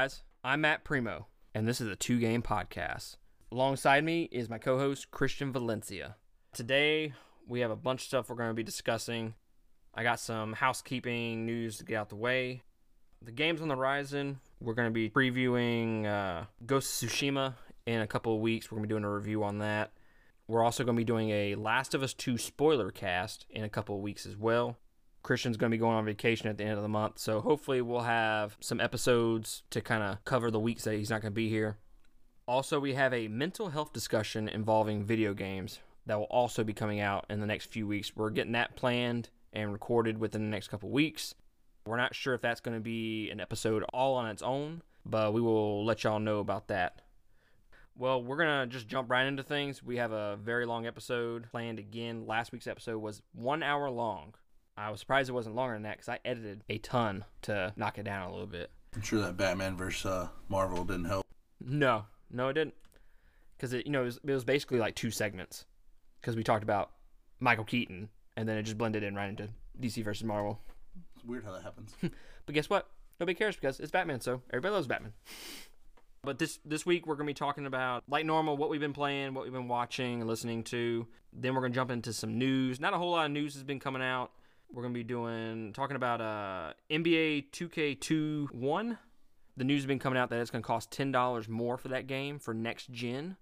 guys? I'm Matt Primeaux, and this is a two game podcast. Alongside me is my co host, Christian Valencia. Today, we have a bunch of stuff we're going to be discussing. I got some housekeeping news to get out the way. The games on the horizon, we're going to be previewing uh, Ghost of Tsushima in a couple of weeks. We're going to be doing a review on that. We're also going to be doing a Last of Us 2 spoiler cast in a couple of weeks as well. Christian's going to be going on vacation at the end of the month, so hopefully we'll have some episodes to kind of cover the weeks that he's not going to be here. Also, we have a mental health discussion involving video games that will also be coming out in the next few weeks. We're getting that planned and recorded within the next couple weeks. We're not sure if that's going to be an episode all on its own, but we will let y'all know about that. Well, we're going to just jump right into things. We have a very long episode planned again. Last week's episode was one hour long. I was surprised it wasn't longer than that because I edited a ton to knock it down a little bit. I'm sure that Batman versus uh, Marvel didn't help. No, no, it didn't. Because it, you know, it was, it was basically like two segments. Because we talked about Michael Keaton, and then it just blended in right into DC versus Marvel. It's weird how that happens. But guess what? Nobody cares because it's Batman, so everybody loves Batman. But this this week we're gonna be talking about like normal what we've been playing, what we've been watching and listening to. Then we're gonna jump into some news. Not a whole lot of news has been coming out. We're gonna be doing talking about uh NBA 2K21. The news has been coming out that it's gonna cost ten dollars more for that game for next gen.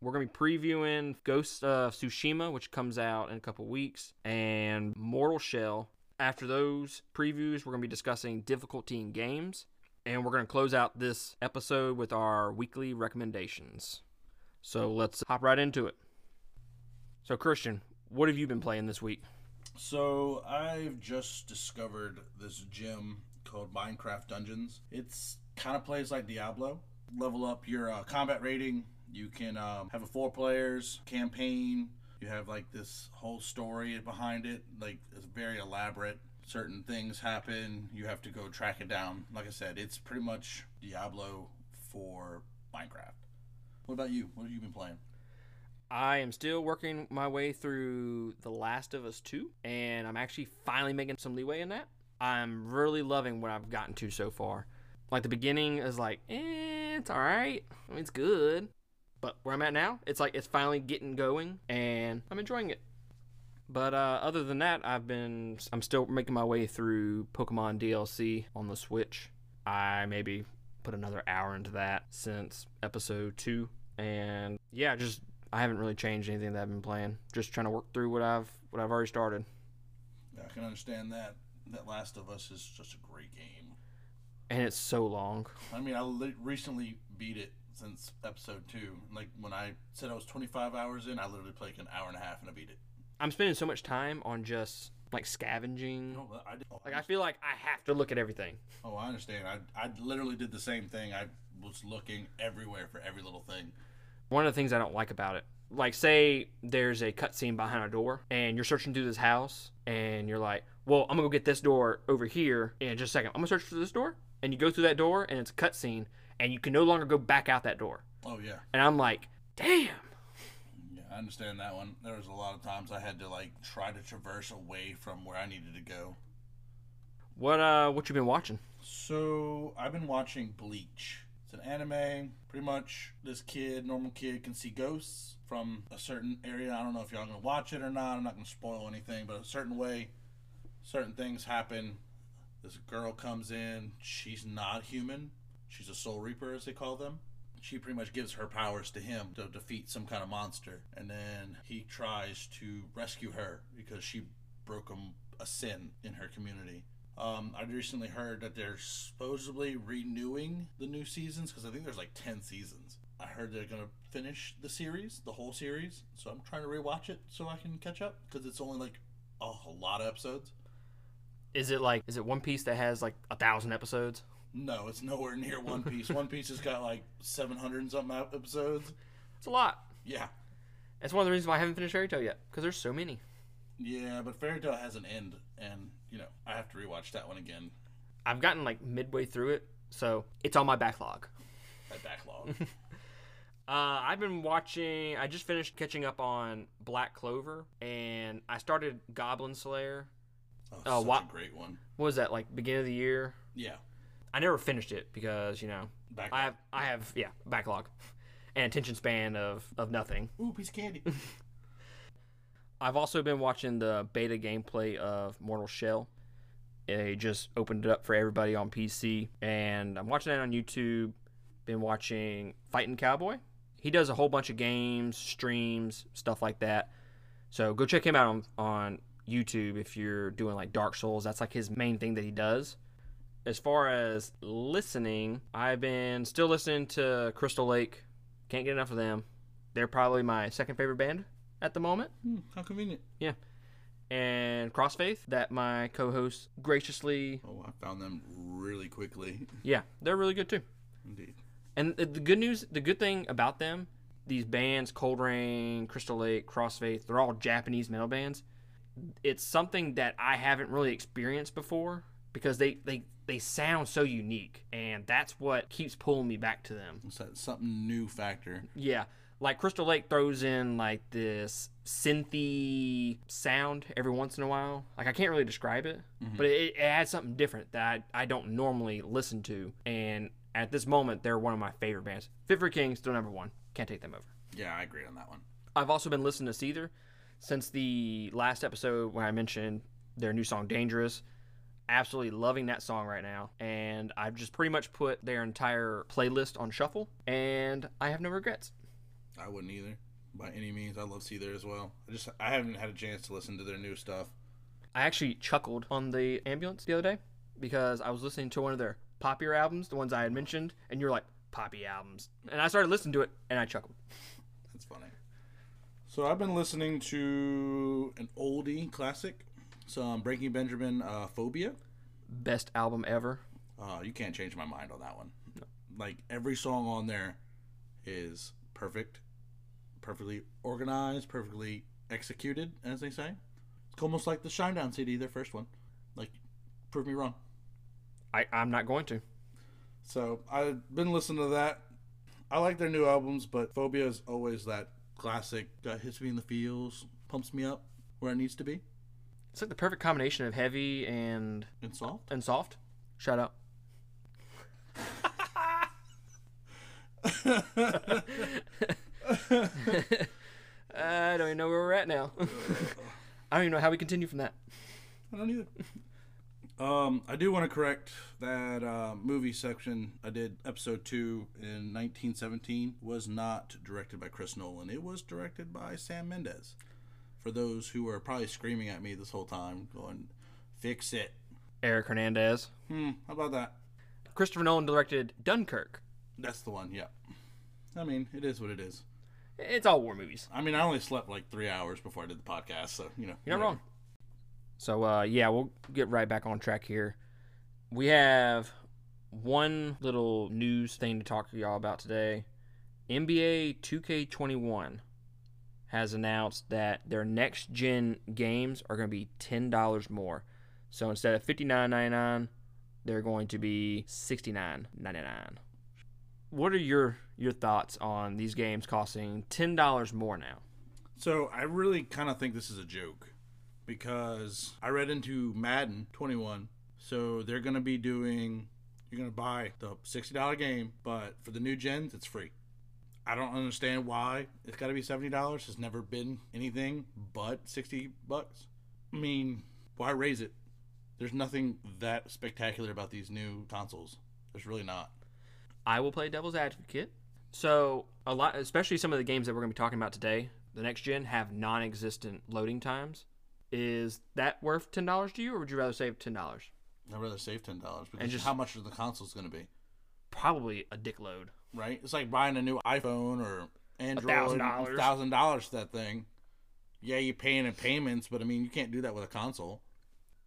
We're gonna be previewing Ghost of Tsushima, which comes out in a couple weeks, and Mortal Shell. After those previews, we're gonna be discussing difficulty in games, and we're gonna close out this episode with our weekly recommendations. So let's hop right into it. So Christian, what have you been playing this week? So I've just discovered this gym called Minecraft Dungeons. It's kind of plays like Diablo. Level up your uh, combat rating. You can um, have a four players campaign. You have like this whole story behind it. Like it's very elaborate. Certain things happen. You have to go track it down. Like I said, it's pretty much Diablo for Minecraft. What about you? What have you been playing? I am still working my way through The Last of Us 2, and I'm actually finally making some leeway in that. I'm really loving what I've gotten to so far. Like the beginning is like, eh, it's all right. I mean, it's good. But where I'm at now, it's like it's finally getting going, and I'm enjoying it. But uh, other than that, I've been I'm still making my way through Pokemon DLC on the Switch. I maybe put another hour into that since episode two, and yeah, just I haven't really changed anything that I've been playing. Just trying to work through what I've what I've already started. Yeah, I can understand that. That Last of Us is just a great game. And it's so long. I mean, I li- recently beat it since episode two. Like when I said I was 25 hours in, I literally played like an hour and a half and I beat it. I'm spending so much time on just like scavenging. No, I oh, Like I feel like I have to look at everything. oh, I understand. I I literally did the same thing. I was looking everywhere for every little thing. One of the things I don't like about it, like say there's a cutscene behind a door and you're searching through this house and you're like, well, I'm gonna go get this door over here in just a second. I'm gonna search for this door, and you go through that door and it's a cutscene, and you can no longer go back out that door. Oh yeah, And I'm like, damn. yeah. I understand that one. There was a lot of times I had to like try to traverse away from where I needed to go. What uh, what you been watching? So I've been watching Bleach. An anime. Pretty much, this kid, normal kid, can see ghosts from a certain area. I don't know if y'all gonna watch it or not. I'm not gonna spoil anything, but a certain way, certain things happen. This girl comes in. She's not human. She's a soul reaper, as they call them. She pretty much gives her powers to him to defeat some kind of monster, and then he tries to rescue her because she broke a, a sin in her community. Um, I recently heard that they're supposedly renewing the new seasons because I think there's like 10 seasons. I heard they're going to finish the series, the whole series. So I'm trying to rewatch it so I can catch up because it's only like a, a lot of episodes. Is it like is it One Piece that has like a thousand episodes? No, it's nowhere near One Piece. One Piece has got like 700 and something episodes. It's a lot. Yeah. That's one of the reasons why I haven't finished Fairy Tail yet because there's so many. Yeah, but Fairy Tail has an end, and, you know, I have to rewatch that one again. I've gotten like midway through it, so it's on my backlog. That backlog. Uh, I've been watching. I just finished catching up on Black Clover, and I started Goblin Slayer. Oh, Oh, such wha- a great one. What was that like? Beginning of the year. Yeah. I never finished it because you know Back. I have I have yeah backlog and attention span of of nothing. Ooh, piece of candy. I've also been watching the beta gameplay of Mortal Shell. They just opened it up for everybody on PC, and I'm watching that on YouTube. Been watching Fighting Cowboy. He does a whole bunch of games, streams, stuff like that. So go check him out on, on YouTube if you're doing like Dark Souls. That's like his main thing that he does. As far as listening, I've been still listening to Crystal Lake. Can't get enough of them. They're probably my second favorite band at the moment Hmm, how convenient. Yeah. And Crossfaith that my co-host graciously Oh, I found them really quickly. yeah they're really good too Indeed. and the the good news the good thing about them these bands Coldrain Crystal Lake Crossfaith they're all Japanese metal bands it's something that I haven't really experienced before because they they they sound so unique and that's what keeps pulling me back to them It's that something new factor. Yeah, like Crystal Lake throws in like this synthy sound every once in a while. Like I can't really describe it, mm-hmm. but it, it adds something different that I, I don't normally listen to. And at this moment, they're one of my favorite bands. Fit for King still number one. Can't take them over. Yeah, I agree on that one. I've also been listening to Seether since the last episode when I mentioned their new song Dangerous. Absolutely loving that song right now. And I've just pretty much put their entire playlist on shuffle, and I have no regrets. I wouldn't either, by any means. I love Seether as well. I just I haven't had a chance to listen to their new stuff. I actually chuckled on the ambulance the other day because I was listening to one of their poppier albums, the ones I had mentioned, and you're like, poppy albums. And I started listening to it and I chuckled. That's funny. So I've been listening to an oldie classic, some Breaking Benjamin uh, Phobia. Best album ever. Uh, you can't change my mind on that one. Like every song on there is perfect, perfectly organized, perfectly executed, as they say. It's almost like the Shinedown CD, their first one. Like, prove me wrong. I, I'm not going to. So I've been listening to that. I like their new albums, but Phobia is always that classic that hits me in the feels, pumps me up where it needs to be, It's like the perfect combination of heavy and and soft. and soft. Shut up. I don't even know where we're at now. I don't even know how we continue from that. I don't either. Um, I do want to correct that uh, movie section. I did episode two in 1917 was not directed by Chris Nolan. It was directed by Sam Mendes. For those who are probably screaming at me this whole time, going, "Fix it." Eric Hernandez. Hmm. How about that? Christopher Nolan directed Dunkirk. That's the one. Yeah. I mean, it is what it is. It's all war movies. I mean, I only slept like three hours before I did the podcast, so you know. You're not wrong. So uh, yeah, we'll get right back on track here. We have one little news thing to talk to y'all about today. NBA 2K21 has announced that their next gen games are going to be ten dollars more. So instead of fifty nine ninety nine, they're going to be sixty nine ninety nine. What are your your thoughts on these games costing ten dollars more now? So I really kind of think this is a joke because I read into Madden 21. So they're going to be doing, you're going to buy the $60 game, but for the new gens, it's free. I don't understand why it's got to be $70. It's never been anything but 60 bucks. I mean, why raise it? There's nothing that spectacular about these new consoles. There's really not. I will play devil's advocate. So a lot, especially some of the games that we're going to be talking about today, the next gen have non-existent loading times. Is that worth ten dollars to you, or would you rather save ten dollars? I'd rather save $10 because just- how much are the consoles going to be? Probably a dick load. right? It's like buying a new iPhone or Android, $1,000. thousand dollars to that thing. Yeah, you're paying in payments, but I mean, you can't do that with a console.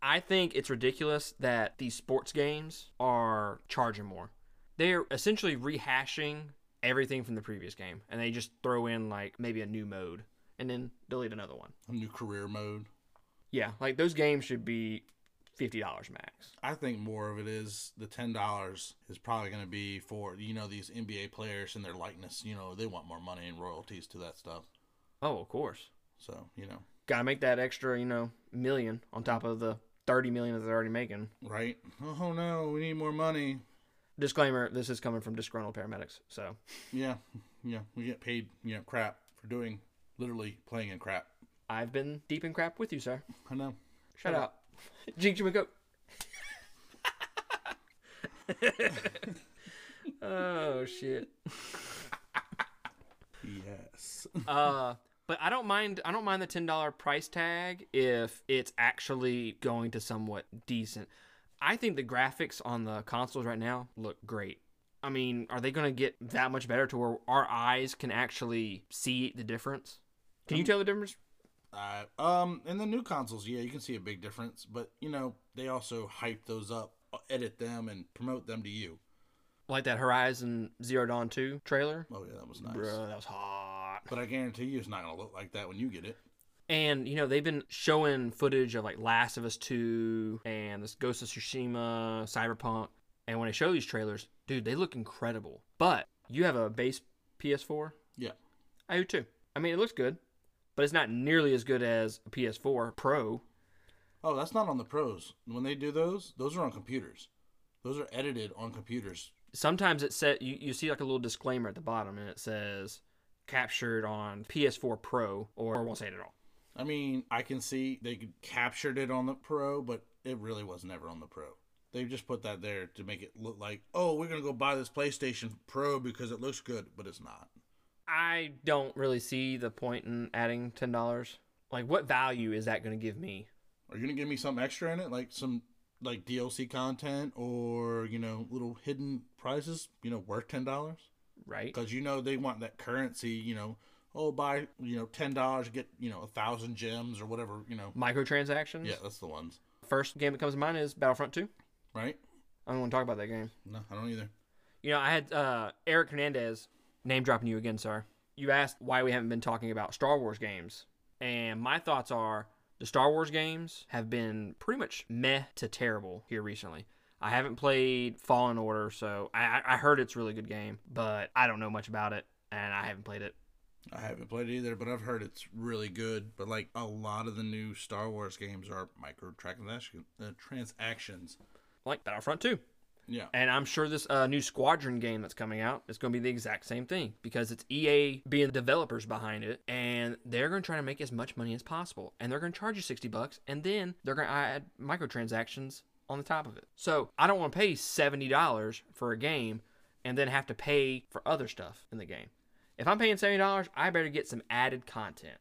I think it's ridiculous that these sports games are charging more. They're essentially rehashing everything from the previous game, and they just throw in like maybe a new mode and then delete another one. A new career mode. Yeah, like those games should be fifty dollars max. I think more of it is the ten dollars is probably going to be for you know these NBA players and their likeness. You know, they want more money and royalties to that stuff. Oh, of course. So you know, Gotta make that extra, you know, million on top of the thirty million that they're already making. right? Oh no, we need more money. Disclaimer: This is coming from disgruntled paramedics. So Yeah, yeah, we get paid, you know, crap for doing literally playing in crap. I've been deep in crap with you, sir. I know. Shut up. Jinx, you go. oh shit. Yes. Uh, but I don't mind. I don't mind the ten dollar price tag if it's actually going to somewhat decent. I think the graphics on the consoles right now look great. I mean, are they going to get that much better to where our eyes can actually see the difference? Can you tell the difference? Uh, um, in the new consoles, yeah, you can see a big difference, but you know they also hype those up, edit them, and promote them to you. Like that Horizon Zero Dawn 2 trailer? Oh yeah, that was nice. Bro, that was hot. But I guarantee you, it's not gonna look like that when you get it. And you know they've been showing footage of like Last of Us Two and this Ghost of Tsushima, Cyberpunk, and when they show these trailers, dude, they look incredible. But you have a base PS4. Yeah. I do too. I mean, it looks good, but it's not nearly as good as a PS4 Pro. Oh, that's not on the pros. When they do those, those are on computers. Those are edited on computers. Sometimes it set you, you see like a little disclaimer at the bottom, and it says captured on PS4 Pro, or, or won't say it at all. I mean, I can see they captured it on the pro, but it really was never on the pro. They just put that there to make it look like, oh, we're gonna go buy this PlayStation Pro because it looks good, but it's not. I don't really see the point in adding ten dollars. Like, what value is that going to give me? Are you gonna give me something extra in it, like some like DLC content or you know little hidden prizes, you know, worth ten dollars? Right? Because you know they want that currency, you know. Oh, buy you know ten dollars, get you know a thousand gems or whatever, you know. Microtransactions. Yeah, that's the ones, First game that comes to mind is Battlefront Two. right? I don't want to talk about that game. No, I don't either. You know, I had uh, Eric Hernandez name dropping you again, sir. You asked why we haven't been talking about Star Wars games, and my thoughts are the Star Wars games have been pretty much meh to terrible here recently. I haven't played Fallen Order, so I, I I heard it's a really good game, but I don't know much about it, and I haven't played it. I haven't played it either, but I've heard it's really good. But like a lot of the new Star Wars games are microtransaction uh, transactions. Like Battlefront 2. Yeah, And I'm sure this uh, new Squadron game that's coming out is going to be the exact same thing because it's EA being the developers behind it, and they're going to try to make as much money as possible, and they're going to charge you sixty bucks, and then they're going to add microtransactions on the top of it. So I don't want to pay seventy dollars for a game and then have to pay for other stuff in the game. If I'm paying seventy dollars, I better get some added content.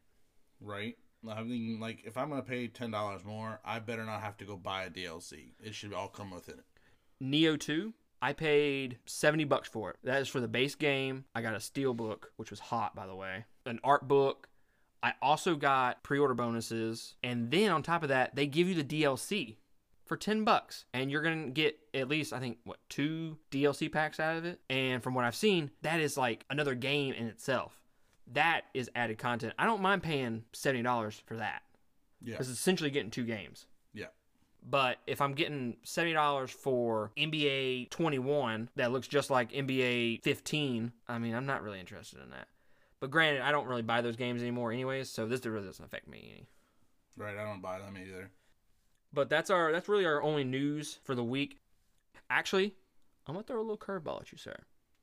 right. I mean, like if I'm gonna pay ten dollars more, I better not have to go buy a DLC. It should all come with it. Nioh 2, I paid 70 bucks for it. That is for the base game. I got a steel book, which was hot by the way, an art book. I also got pre-order bonuses, and then on top of that, they give you the DLC for 10 bucks, and you're going to get at least I think what, two DLC packs out of it. And from what I've seen, that is like another game in itself. That is added content. I don't mind paying $70 for that. Yeah, Because it's essentially getting two games. yeah, But if I'm getting seventy dollars for NBA 21 that looks just like NBA 15, I mean, I'm not really interested in that. But granted, I don't really buy those games anymore, anyways, so this really doesn't affect me any. right. I don't buy them either. But that's our that's really our only news for the week. Actually, I'm gonna throw a little curveball at you, sir.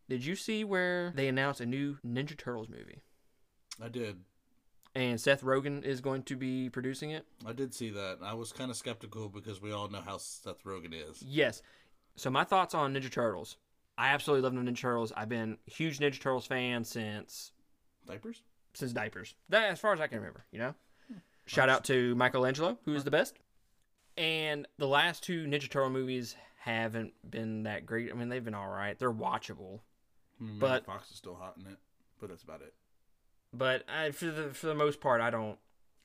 Did you see where they announced a new Ninja Turtles movie? I did. And Seth Rogen is going to be producing it? I did see that. I was kind of skeptical because we all know how Seth Rogen is. Yes. So my thoughts on Ninja Turtles. I absolutely love Ninja Turtles. I've been a huge Ninja Turtles fan since Diapers? since diapers. That as far as I can remember, you know. Hmm. Shout out to Michelangelo, who is the best. And the last two Ninja Turtle movies haven't been that great. I mean, they've been all right. They're watchable, Mm, But- Fox is still hot in it, but that's about it. but I, for the for the most part, I don't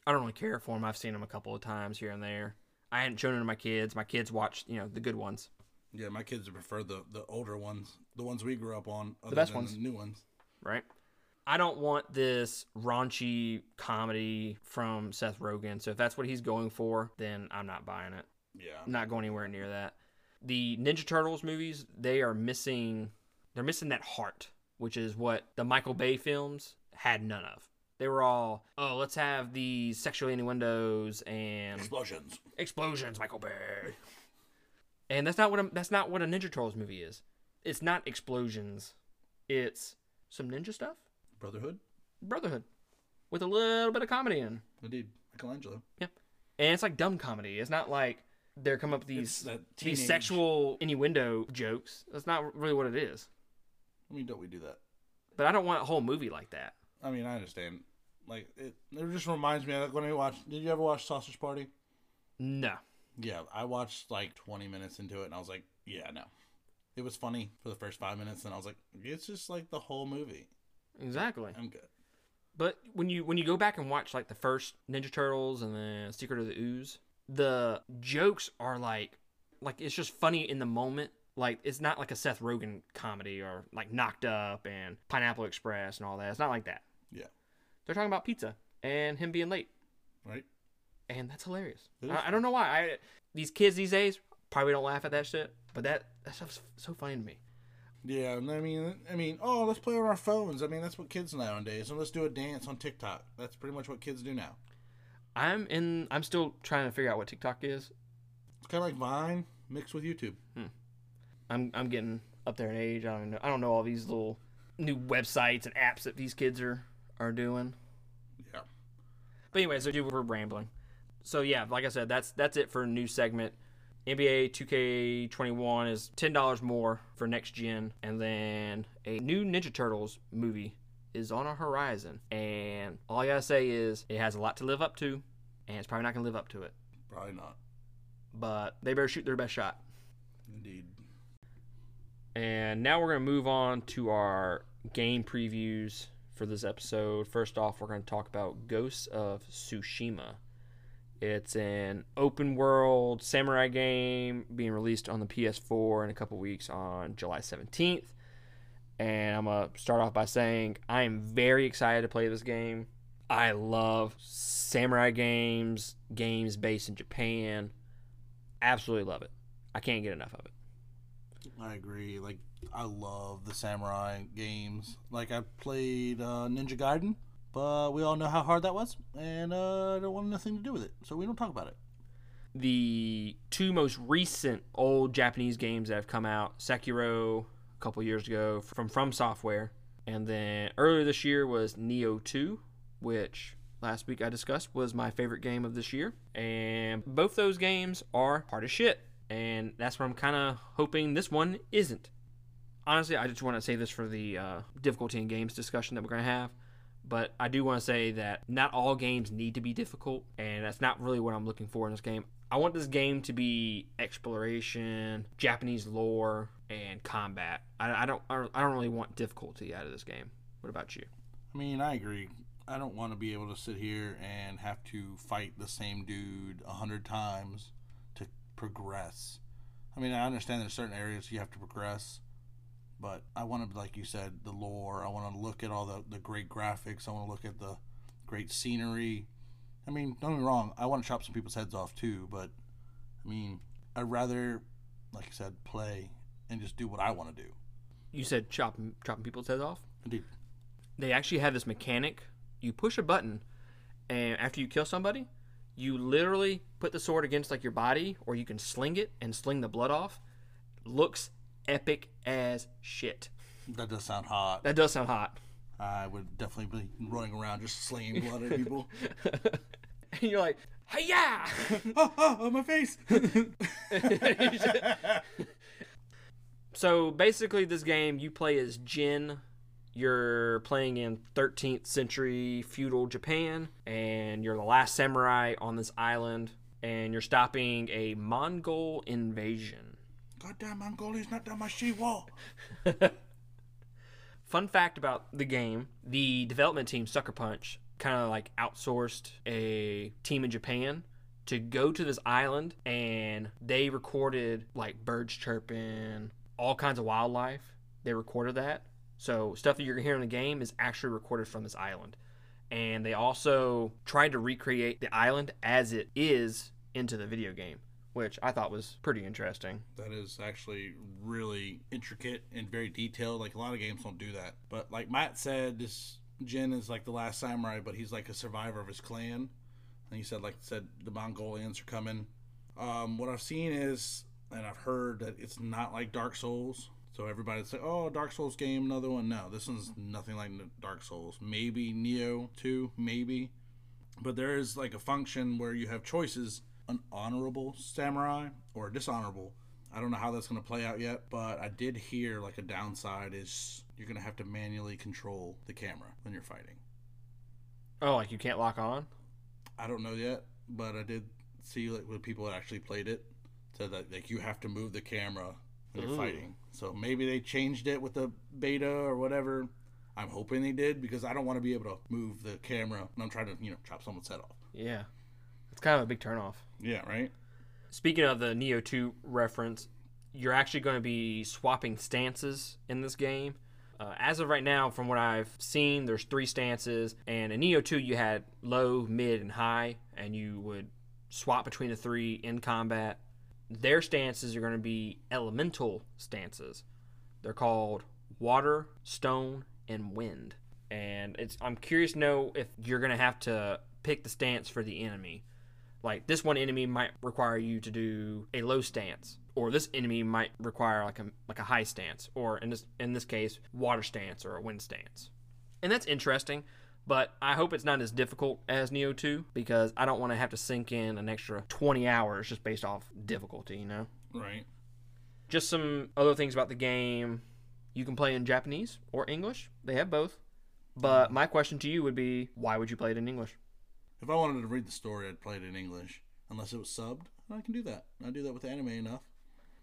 I don't really care for them. I've seen them a couple of times here and there. I hadn't shown them to my kids. My kids watch, you know, the good ones. Yeah, my kids prefer the the older ones, the ones we grew up on, other best than ones. the new ones. right? I don't want this raunchy comedy from Seth Rogen. So if that's what he's going for, then I'm not buying it. Yeah, I'm not going anywhere near that. The Ninja Turtles movies, they are missing they're missing that heart, which is what the Michael Bay films had none of. They were all, oh, let's have these sexual innuendos and explosions. explosions, Michael Bay. And that's not what a, that's not what a Ninja Turtles movie is. it's not explosions. It's some ninja stuff, Brotherhood. brotherhood, with a little bit of comedy in. Indeed, Michelangelo. Yeah, and it's like dumb comedy. It's not like they're coming up with these these sexual innuendo jokes. That's not really what it is. I mean, don't we do that? But I don't want a whole movie like that. I mean, I understand. Like it, it just reminds me of like when I watched. Did you ever watch Sausage Party? No. Yeah, I watched like 20 minutes into it, and I was like, yeah, no. It was funny for the first five minutes, and I was like, it's just like the whole movie. Exactly. I'm good. But when you when you go back and watch like the first Ninja Turtles and then Secret of the Ooze, the jokes are like like it's just funny in the moment. Like it's not like a Seth Rogen comedy or like Knocked Up and Pineapple Express and all that. It's not like that. Yeah. They're talking about pizza and him being late, Right? and that's hilarious. I, I don't know why. I these kids these days probably don't laugh at that shit, but that that stuff's so funny to me. Yeah, and I mean, I mean, oh, let's play on our phones. I mean, that's what kids nowadays. And let's do a dance on TikTok. That's pretty much what kids do now. I'm in. I'm still trying to figure out what TikTok is. It's kind of like Vine mixed with YouTube. Hmm. I'm I'm getting up there in age. I don't know. I don't know all these little new websites and apps that these kids are are doing. Yeah. But anyways, so we're rambling. So yeah, like I said, that's that's it for a new segment. NBA 2K21 is ten dollars more for next gen, and then a new Ninja Turtles movie is on a horizon. And all I gotta say is it has a lot to live up to, and it's probably not gonna live up to it. Probably not. But they better shoot their best shot. Indeed. And now we're going to move on to our game previews for this episode. First off, we're going to talk about Ghosts of Tsushima. It's an open world samurai game being released on the PS4 in a couple weeks on July 17th. And I'm going to start off by saying I am very excited to play this game. I love samurai games, games based in Japan. Absolutely love it. I can't get enough of it. I agree. Like, I love the samurai games. Like, I played uh, Ninja Gaiden, but we all know how hard that was, and uh, I don't want nothing to do with it, so we don't talk about it. the two most recent old Japanese games that have come out Sekiro a couple years ago from From Software, and then earlier this year was Nioh 2, which last week I discussed was my favorite game of this year. And both those games are hard as shit, and that's what I'm kind of hoping this one isn't. Honestly, I just want to say this for the uh, difficulty in games discussion that we're going to have. But I do want to say that not all games need to be difficult, and that's not really what I'm looking for in this game. I want this game to be exploration, Japanese lore, and combat. I, I don't I don't really want difficulty out of this game. What about you? I mean, I agree. I don't want to be able to sit here and have to fight the same dude a hundred times to progress. I mean, I understand there's certain areas you have to progress, but I want to, like you said, the lore. I want to look at all the, the great graphics. I want to look at the great scenery. I mean, don't get me wrong. I want to chop some people's heads off too, but I mean, I'd rather, like I said, play and just do what I want to do. You said chopping chopping people's heads off. Indeed. They actually have this mechanic. You push a button, and after you kill somebody, you literally put the sword against like your body, or you can sling it and sling the blood off. Looks epic as shit. That does sound hot. That does sound hot. I would definitely be running around just slinging blood at people. and you're like, hey yeah! oh, oh, oh, my face! so basically, this game you play as Jin. You're playing in 13th century feudal Japan, and you're the last samurai on this island, and you're stopping a Mongol invasion. Goddamn Mongolia's not down my she wall. Fun fact about the game the development team, Sucker Punch, kind of like outsourced a team in Japan to go to this island and they recorded like birds chirping, all kinds of wildlife. They recorded that. So, stuff that you're going to hear in the game is actually recorded from this island. And they also tried to recreate the island as it is into the video game, which I thought was pretty interesting. That is actually really intricate and very detailed. Like a lot of games don't do that. But like Matt said, this Jin is like the last samurai, but he's like a survivor of his clan. And he said, like said, the Mongolians are coming. Um, what I've seen is, and I've heard that it's not like Dark Souls. So everybody's like, "Oh, Dark Souls game, another one." No, this one's nothing like Dark Souls. Maybe Nioh 2, maybe. But there is like a function where you have choices: an honorable samurai or a dishonorable. I don't know how that's going to play out yet, but I did hear like a downside is you're going to have to manually control the camera when you're fighting. Oh, like you can't lock on? I don't know yet, but I did see like when people that actually played it said that like you have to move the camera when you're Ooh. fighting. So maybe they changed it with the beta or whatever. I'm hoping they did because I don't want to be able to move the camera when I'm trying to you know chop someone's head off. Yeah. It's kind of a big turnoff. Yeah, right. Speaking of the Nioh 2 reference, you're actually going to be swapping stances in this game. Uh, as of right now, from what I've seen, there's three stances, and in Nioh 2, you had low, mid, and high, and you would swap between the three in combat. Their stances are going to be elemental stances. They're called water, stone, and wind. And it's I'm curious to know if you're going to have to pick the stance for the enemy. Like this one enemy might require you to do a low stance, or this enemy might require like a like a high stance, or in this in this case, water stance or a wind stance. And that's interesting, but I hope it's not as difficult as Nioh 2 because I don't want to have to sink in an extra 20 hours just based off difficulty, you know. Right. Just some other things about the game. You can play in Japanese or English. They have both. But my question to you would be, why would you play it in English? If I wanted to read the story, I'd play it in English unless it was subbed. I can do that. I do that with anime enough.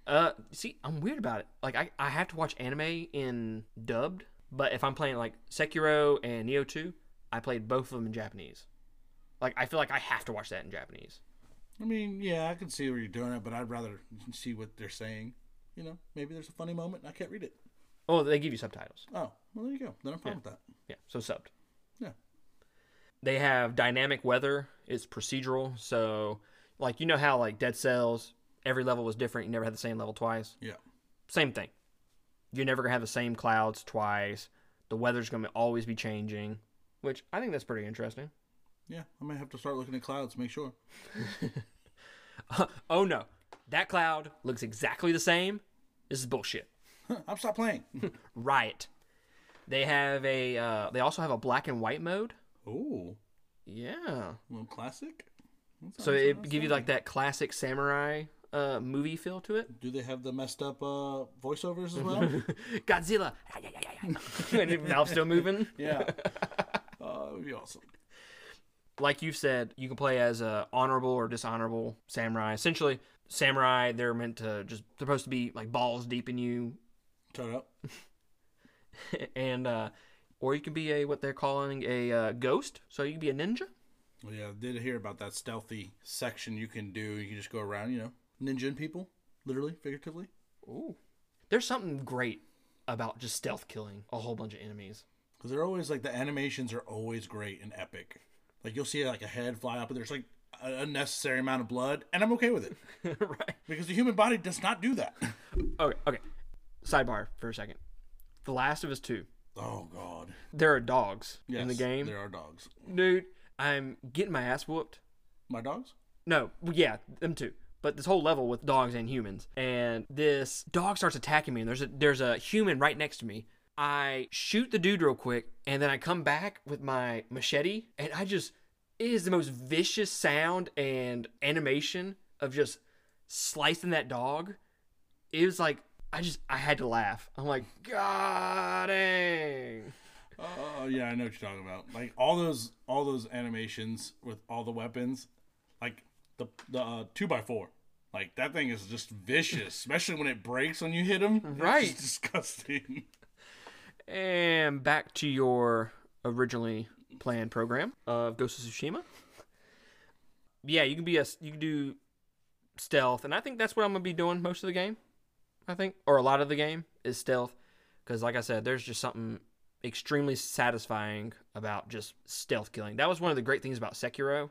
Uh, see, I'm weird about it. Like, I, I have to watch anime in dubbed, but if I'm playing like Sekiro and Nioh 2, I played both of them in Japanese. Like, I feel like I have to watch that in Japanese. I mean, yeah, I can see where you're doing it, but I'd rather see what they're saying. You know, maybe there's a funny moment and I can't read it. Oh, they give you subtitles. Oh, well, there you go. Then I'm fine with that. Yeah, so subbed. They have dynamic weather. It's procedural. So, like, you know how, like, Dead Cells, every level was different. You never had the same level twice. Yeah. Same thing. You're never going to have the same clouds twice. The weather's going to always be changing, which I think that's pretty interesting. Yeah, I might have to start looking at clouds to make sure. oh, no. That cloud looks exactly the same. This is bullshit. I'm stop playing. Riot. They have a. Uh, they also have a black and white mode. Oh, Yeah. well, classic. So it give you like that classic samurai uh, movie feel to it. Do they have the messed up uh, voiceovers as well? Godzilla. and Valve's still moving. yeah. Uh, that would be awesome. Like you said, you can play as a honorable or dishonorable samurai. Essentially, samurai they're meant to just supposed to be like balls deep in you, Turn up. and uh, or you can be a what they're calling a uh, ghost. So you can be a ninja. Well, yeah, I did hear about that stealthy section you can do. You can just go around, you know, ninja people, literally, figuratively. Ooh. There's something great about just stealth killing a whole bunch of enemies. Because they're always like the animations are always great and epic. Like you'll see like a head fly up, and there's like an unnecessary amount of blood, and I'm okay with it right. because the human body does not do that. Okay. Okay. Sidebar for a second. The Last of Us Two. Oh God. There are dogs Yes, in the game, there are dogs. dude. I'm getting my ass whooped. My dogs? No, well, yeah, them too. But this whole level with dogs and humans, and this dog starts attacking me, and there's a there's a human right next to me. I shoot the dude real quick, and then I come back with my machete, and I just it is the most vicious sound and animation of just slicing that dog. It was like I just I had to laugh. I'm like, God dang. Oh yeah, I know what you're talking about. Like all those all those animations with all the weapons, like the the uh, two by four. Like that thing is just vicious, especially when it breaks when you hit him. Right. It's disgusting. And back to your originally planned program of Ghost of Tsushima. Yeah, you can be a you can do stealth, and I think that's what I'm gonna be doing most of the game. I think, or a lot of the game is stealth, because like I said, there's just something extremely satisfying about just stealth killing. That was one of the great things about Sekiro.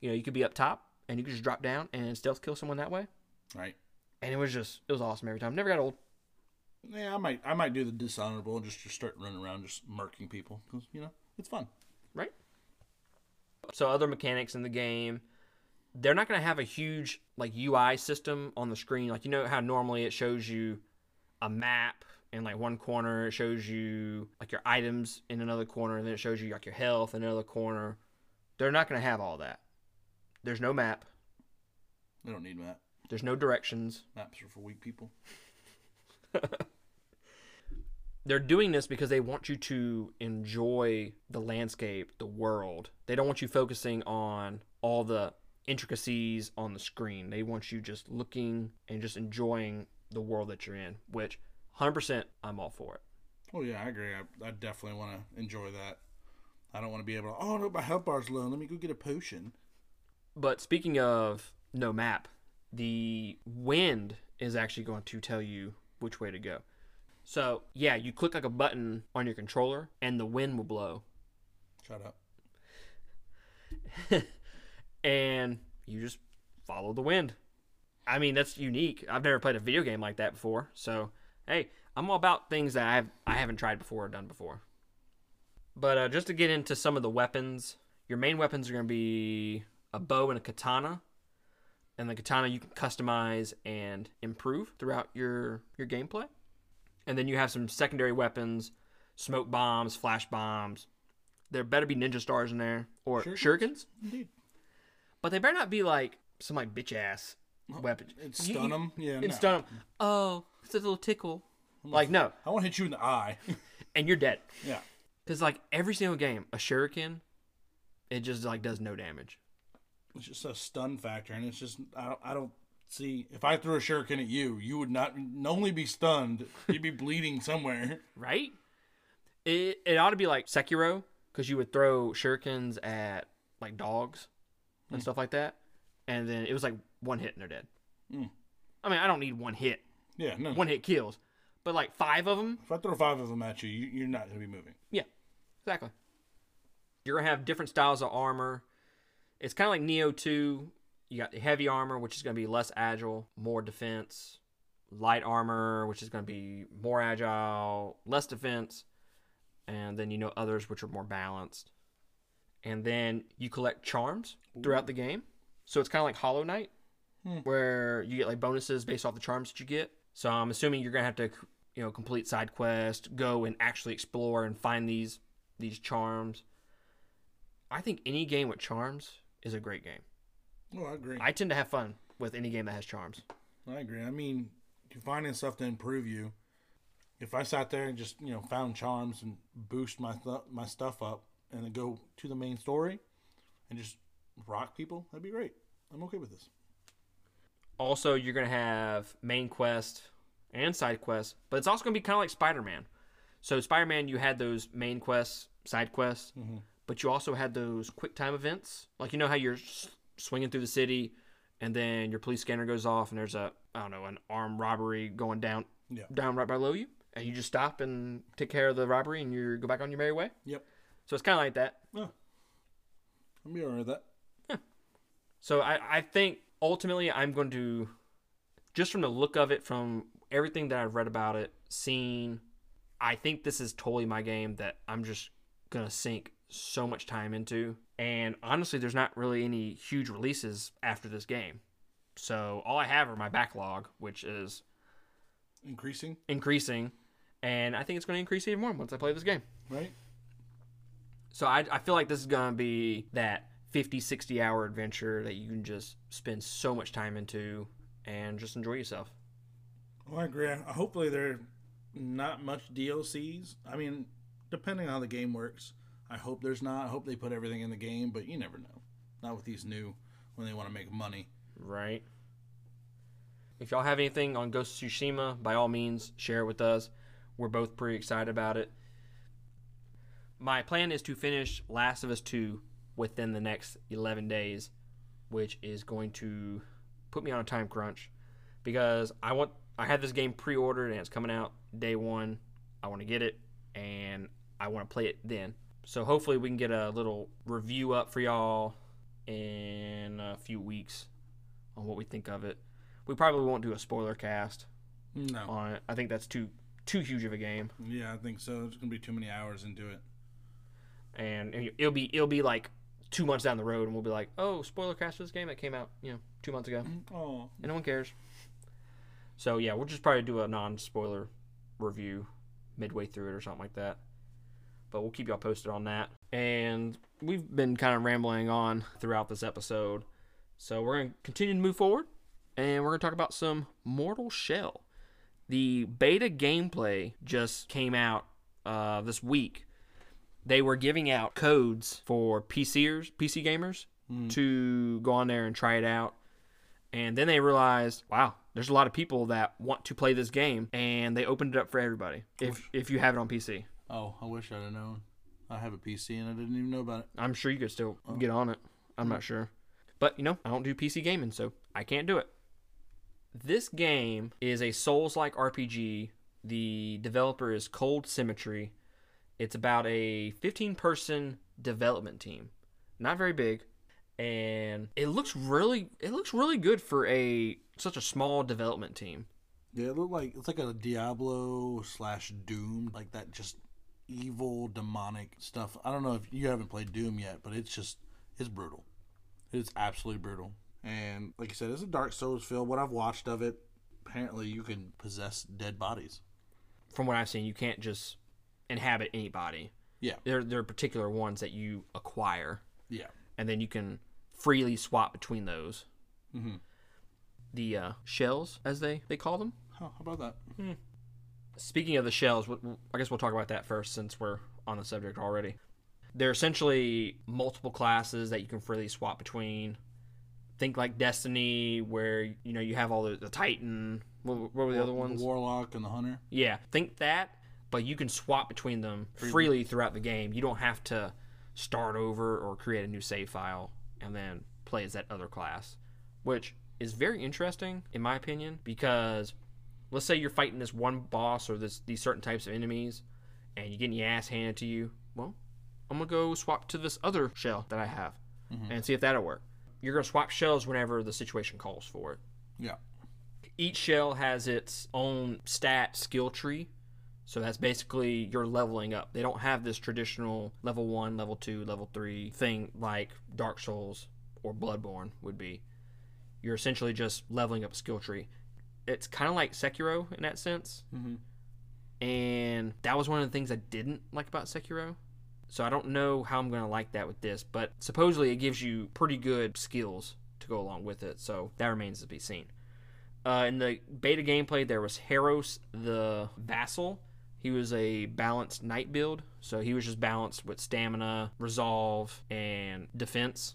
You know, you could be up top and you could just drop down and stealth kill someone that way, Right. and it was just it was awesome every time. Never got old. Yeah, I might I might do the dishonorable and just, just start running around just murking people because you know it's fun. right? So other mechanics in the game, they're not going to have a huge like UI system on the screen. Like you know how normally it shows you a map in like one corner. It shows you like your items in another corner, and then it shows you like your health in another corner. They're not going to have all that. There's no map. They don't need map. There's no directions. Maps are for weak people. They're doing this because they want you to enjoy the landscape, the world. They don't want you focusing on all the intricacies on the screen. They want you just looking and just enjoying the world that you're in, which 100% I'm all for it. Oh yeah, I agree. I, I definitely want to enjoy that. I don't want to be able to. Oh no, my health bar's low. Let me go get a potion. But speaking of no map, the wind is actually going to tell you which way to go. So, yeah, you click like a button on your controller and the wind will blow. Shut up. and you just follow the wind. I mean, that's unique. I've never played a video game like that before. So, hey, I'm all about things that I've I haven't tried before or done before. But uh, just to get into some of the weapons, your main weapons are going to be a bow and a katana. And the katana you can customize and improve throughout your your gameplay. And then you have some secondary weapons, smoke bombs, flash bombs. There better be ninja stars in there or Shurikens? shurikens. Indeed. But they better not be like some like bitch ass weapon. It You- stun you- them. Yeah. It no. stun 'em. Oh, it's a little tickle. Like no, I want to hit you in the eye. and you're dead. yeah. Cause like every single game, a shuriken, it just like does no damage. It's just a stun factor, and it's just I don't, I don't see if I threw a shuriken at you, you would not not only be stunned, you'd be bleeding somewhere. Right? It it ought to be like Sekiro, because you would throw shurikens at like dogs and stuff like that, and then it was like one hit and they're dead. Mm. I mean, I don't need one hit. Yeah, no. One hit kills, but like five of them, If I throw five of them at you, you you're not going to be moving. Yeah, exactly. You're gonna have different styles of armor. It's kind of like Nioh 2. You got the heavy armor, which is gonna be less agile, more defense. Light armor, which is gonna be more agile, less defense. And then you know others which are more balanced. And then you collect charms throughout the game. So it's kind of like Hollow Knight, Hmm. where you get like bonuses based off the charms that you get. So I'm assuming you're gonna have to, you know, complete side quests, go and actually explore and find these these charms. I think any game with charms is a great game. Oh, I agree. I tend to have fun with any game that has charms. I agree. I mean, you're finding stuff to improve you. If I sat there and just you know found charms and boost my th- my stuff up and then go to the main story and just rock people, that'd be great. I'm okay with this. Also, you're gonna have main quest and side quests, but it's also gonna be kind of like Spider-Man. So Spider-Man, you had those main quests, side quests, mm-hmm. but you also had those quick time events. Like you know how you're swinging through the city, and then your police scanner goes off, and there's a I don't know an armed robbery going down Yeah. down right below you, and you just stop and take care of the robbery, and you go back on your merry way. Yep. So it's kind of like that. Oh, I'll be alright with that. So I, I think ultimately I'm going to, just from the look of it, from everything that I've read about it, seen, I think this is totally my game that I'm just going to sink so much time into. And honestly, there's not really any huge releases after this game. So all I have are my backlog, which is Increasing, increasing. And I think it's going to increase even more once I play this game. right? So I, I feel like this is going to be that 50, 60 hour adventure that you can just spend so much time into and just enjoy yourself. Well, I agree. Uh, hopefully, there are not much DLCs. I mean, depending on how the game works, I hope there's not. I hope they put everything in the game, but you never know. Not with these new when they want to make money. Right? If y'all have anything on Ghost of Tsushima, by all means, share it with us. We're both pretty excited about it. My plan is to finish Last of Us 2 within the next 11 days, which is going to put me on a time crunch because I want I had this game pre-ordered and it's coming out day 1. I want to get it and I want to play it then. So hopefully we can get a little review up for y'all in a few weeks on what we think of it. We probably won't do a spoiler cast No. on it. I think that's too too huge of a game, Yeah, I think so. There's gonna be too many hours into it. And it'll be it'll be like two months down the road, and we'll be like, oh, spoiler cast for this game that came out you know two months ago, Oh, and no one cares. So yeah, we'll just probably do a non-spoiler review midway through it or something like that. But we'll keep y'all posted on that. And we've been kind of rambling on throughout this episode. So we're going to continue to move forward and we're going to talk about some Mortal Shell. The beta gameplay just came out uh, this week. They were giving out codes for PCers, PC gamers hmm. to go on there and try it out. And then they realized, wow, there's a lot of people that want to play this game, and they opened it up for everybody. If if you have it on PC, Oh, I wish I'd have known. I have a PC and I didn't even know about it. I'm sure you could still oh. get on it. I'm not sure, but you know, I don't do PC gaming, so I can't do it. This game is a Souls-like RPG. The developer is Cold Symmetry. It's about a 15-person development team, not very big, and it looks really it looks really good for a such a small development team. Yeah, it looked like it's like a Diablo slash Doom, like that just evil demonic stuff. I don't know if you haven't played Doom yet, but it's just it's brutal. It's absolutely brutal. And like I said, it's a Dark Souls feel. What I've watched of it, apparently you can possess dead bodies. From what I've seen, you can't just inhabit anybody. Yeah. There there are particular ones that you acquire. Yeah. and then you can freely swap between those. Mhm. The uh, shells, as they, they call them. Huh, how about that? Speaking of the shells, I guess we'll talk about that first since we're on the subject already. They're essentially multiple classes that you can freely swap between. Think like Destiny, where you know you have all the, the Titan. What, what were the other ones? The Warlock and the Hunter. Yeah, think that, but you can swap between them freely throughout the game. You don't have to start over or create a new save file and then play as that other class, which is very interesting in my opinion because let's say you're fighting this one boss or this these certain types of enemies and you're getting your ass handed to you. Well, I'm gonna go swap to this other shell that I have mm-hmm. and see if that'll work. You're gonna swap shells whenever the situation calls for it Yeah. each shell has its own stat skill tree. So that's basically you're leveling up. They don't have this traditional level 1, level 2, level 3 thing like Dark Souls or Bloodborne would be. You're essentially just leveling up a skill tree. It's kind of like Sekiro in that sense. Mhm. And that was one of the things I didn't like about Sekiro. So I don't know how I'm going to like that with this, but supposedly it gives you pretty good skills to go along with it. So that remains to be seen. Uh, in the beta gameplay, there was Harros the Vassal. He was a balanced knight build, so he was just balanced with stamina, resolve, and defense.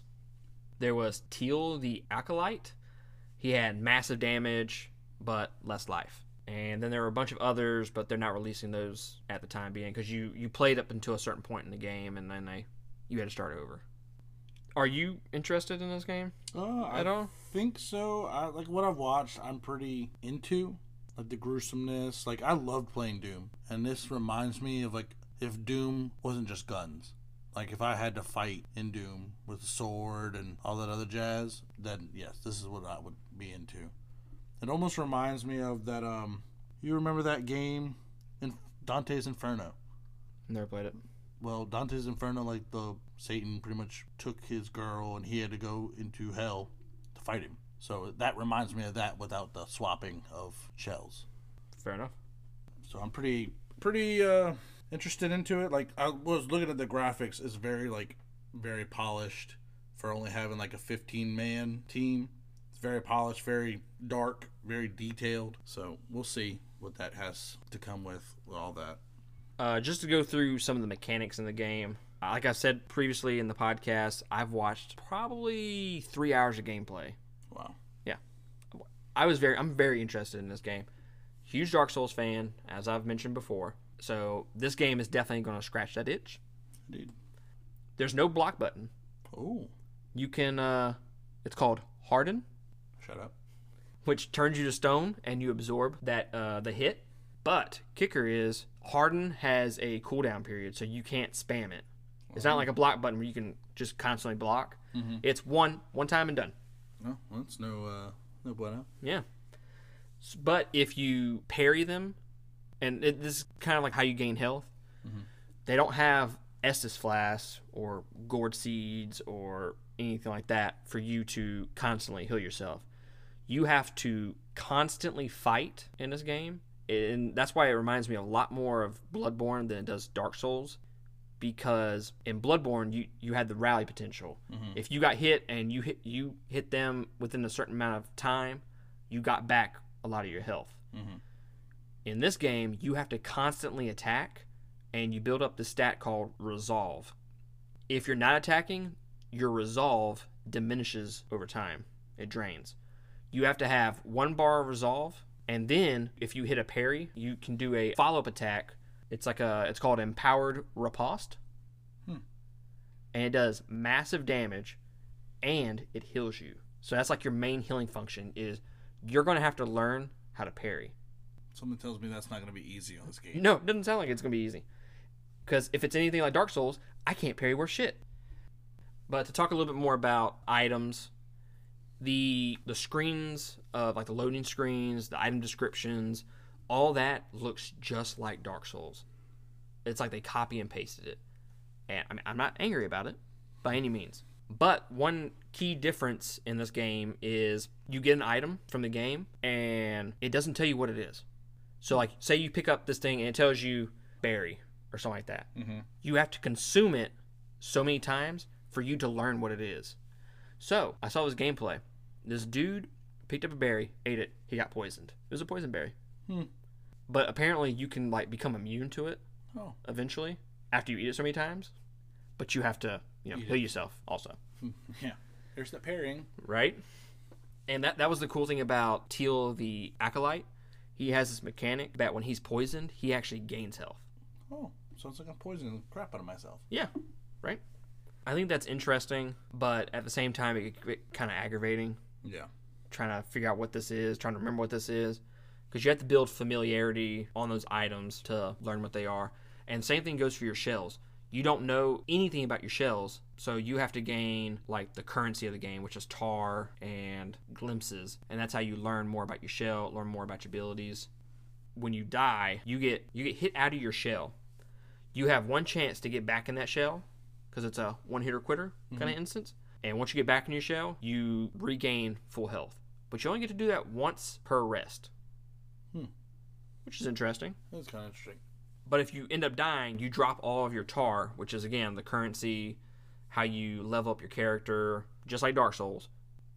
There was Tiel the Acolyte. He had massive damage, but less life. And then there were a bunch of others, but they're not releasing those at the time being because you you played up until a certain point in the game, and then they you had to start over. Are you interested in this game Uh, at I all? think so. I, like what I've watched, I'm pretty into like the gruesomeness. Like I loved playing Doom, and this reminds me of like if Doom wasn't just guns. Like if I had to fight in Doom with a sword and all that other jazz, then yes, this is what I would be into. It almost reminds me of that. Um, you remember that game in Dante's Inferno? Never played it. Well, Dante's Inferno, like the Satan pretty much took his girl and he had to go into hell to fight him. So that reminds me of that without the swapping of shells. Fair enough. So I'm pretty pretty uh interested into it. Like I was looking at the graphics, it's very like very polished for only having like a 15 man team. It's very polished, very dark, very detailed. So we'll see what that has to come with, with all that. Uh, just to go through some of the mechanics in the game. uh, Like I said previously in the podcast, I've watched probably three hours of gameplay. I was very, I'm very interested in this game. Huge Dark Souls fan, as I've mentioned before. So this game is definitely going to scratch that itch. Indeed. There's no block button. Oh, You can, uh, it's called Harden, shut up. which turns you to stone and you absorb that uh, the hit. But kicker is Harden has a cooldown period, so you can't spam it. It's not like a block button where you can just constantly block. It's one one time and done. No, well, that's no uh no bueno. Yeah. But if you parry them, and it, this is kind of like how you gain health, mm-hmm. they don't have Estus Flask or Gourd Seeds or anything like that for you to constantly heal yourself. You have to constantly fight in this game, and that's why it reminds me a lot more of Bloodborne than it does Dark Souls. Because in Bloodborne, you you had the rally potential. Mm-hmm. If you got hit and you hit you hit them within a certain amount of time, you got back a lot of your health. Mm-hmm. In this game, you have to constantly attack, and you build up the stat called resolve. If you're not attacking, your resolve diminishes over time. It drains. You have to have one bar of resolve, and then if you hit a parry, you can do a follow-up attack. It's like a it's called empowered riposte. Hmm. And it does massive damage and it heals you. So that's like your main healing function is you're going to have to learn how to parry. Something tells me that's not going to be easy on this game. No, it doesn't sound like it's gonna be easy. Because if it's anything like Dark Souls, I can't parry worth shit. But to talk a little bit more about items, the the screens of like the loading screens, the item descriptions, all that looks just like Dark Souls. It's like they copy and pasted it. And I mean, I'm not angry about it by any means. But one key difference in this game is you get an item from the game and it doesn't tell you what it is. So, like, say you pick up this thing and it tells you berry or something like that. Mm-hmm. You have to consume it so many times for you to learn what it is. So, I saw this gameplay. This dude picked up a berry, ate it, he got poisoned. It was a poison berry. Hmm. But apparently, you can, like, become immune to it Oh, eventually after you eat it so many times. But you have to, you know, Eat heal yourself also. Hmm. yeah. There's the pairing. right? And that that was the cool thing about Tiel the acolyte. He has this mechanic that when he's poisoned, he actually gains health. Oh, sounds like I'm poisoning the crap out of myself. Yeah, right. I think that's interesting, but at the same time, it, it kind of aggravating Yeah. trying to figure out what this is, trying to remember what this is, because you have to build familiarity on those items to learn what they are. And same thing goes for your shells. You don't know anything about your shells, so you have to gain like the currency of the game, which is tar and glimpses, and that's how you learn more about your shell, learn more about your abilities. When you die, you get you get hit out of your shell. You have one chance to get back in that shell because it's a one hitter quitter kind of mm-hmm. instance. And once you get back in your shell, you regain full health. But you only get to do that once per rest. Which is interesting. That's kind of interesting. But if you end up dying, you drop all of your tar, which is again the currency, how you level up your character, just like Dark Souls.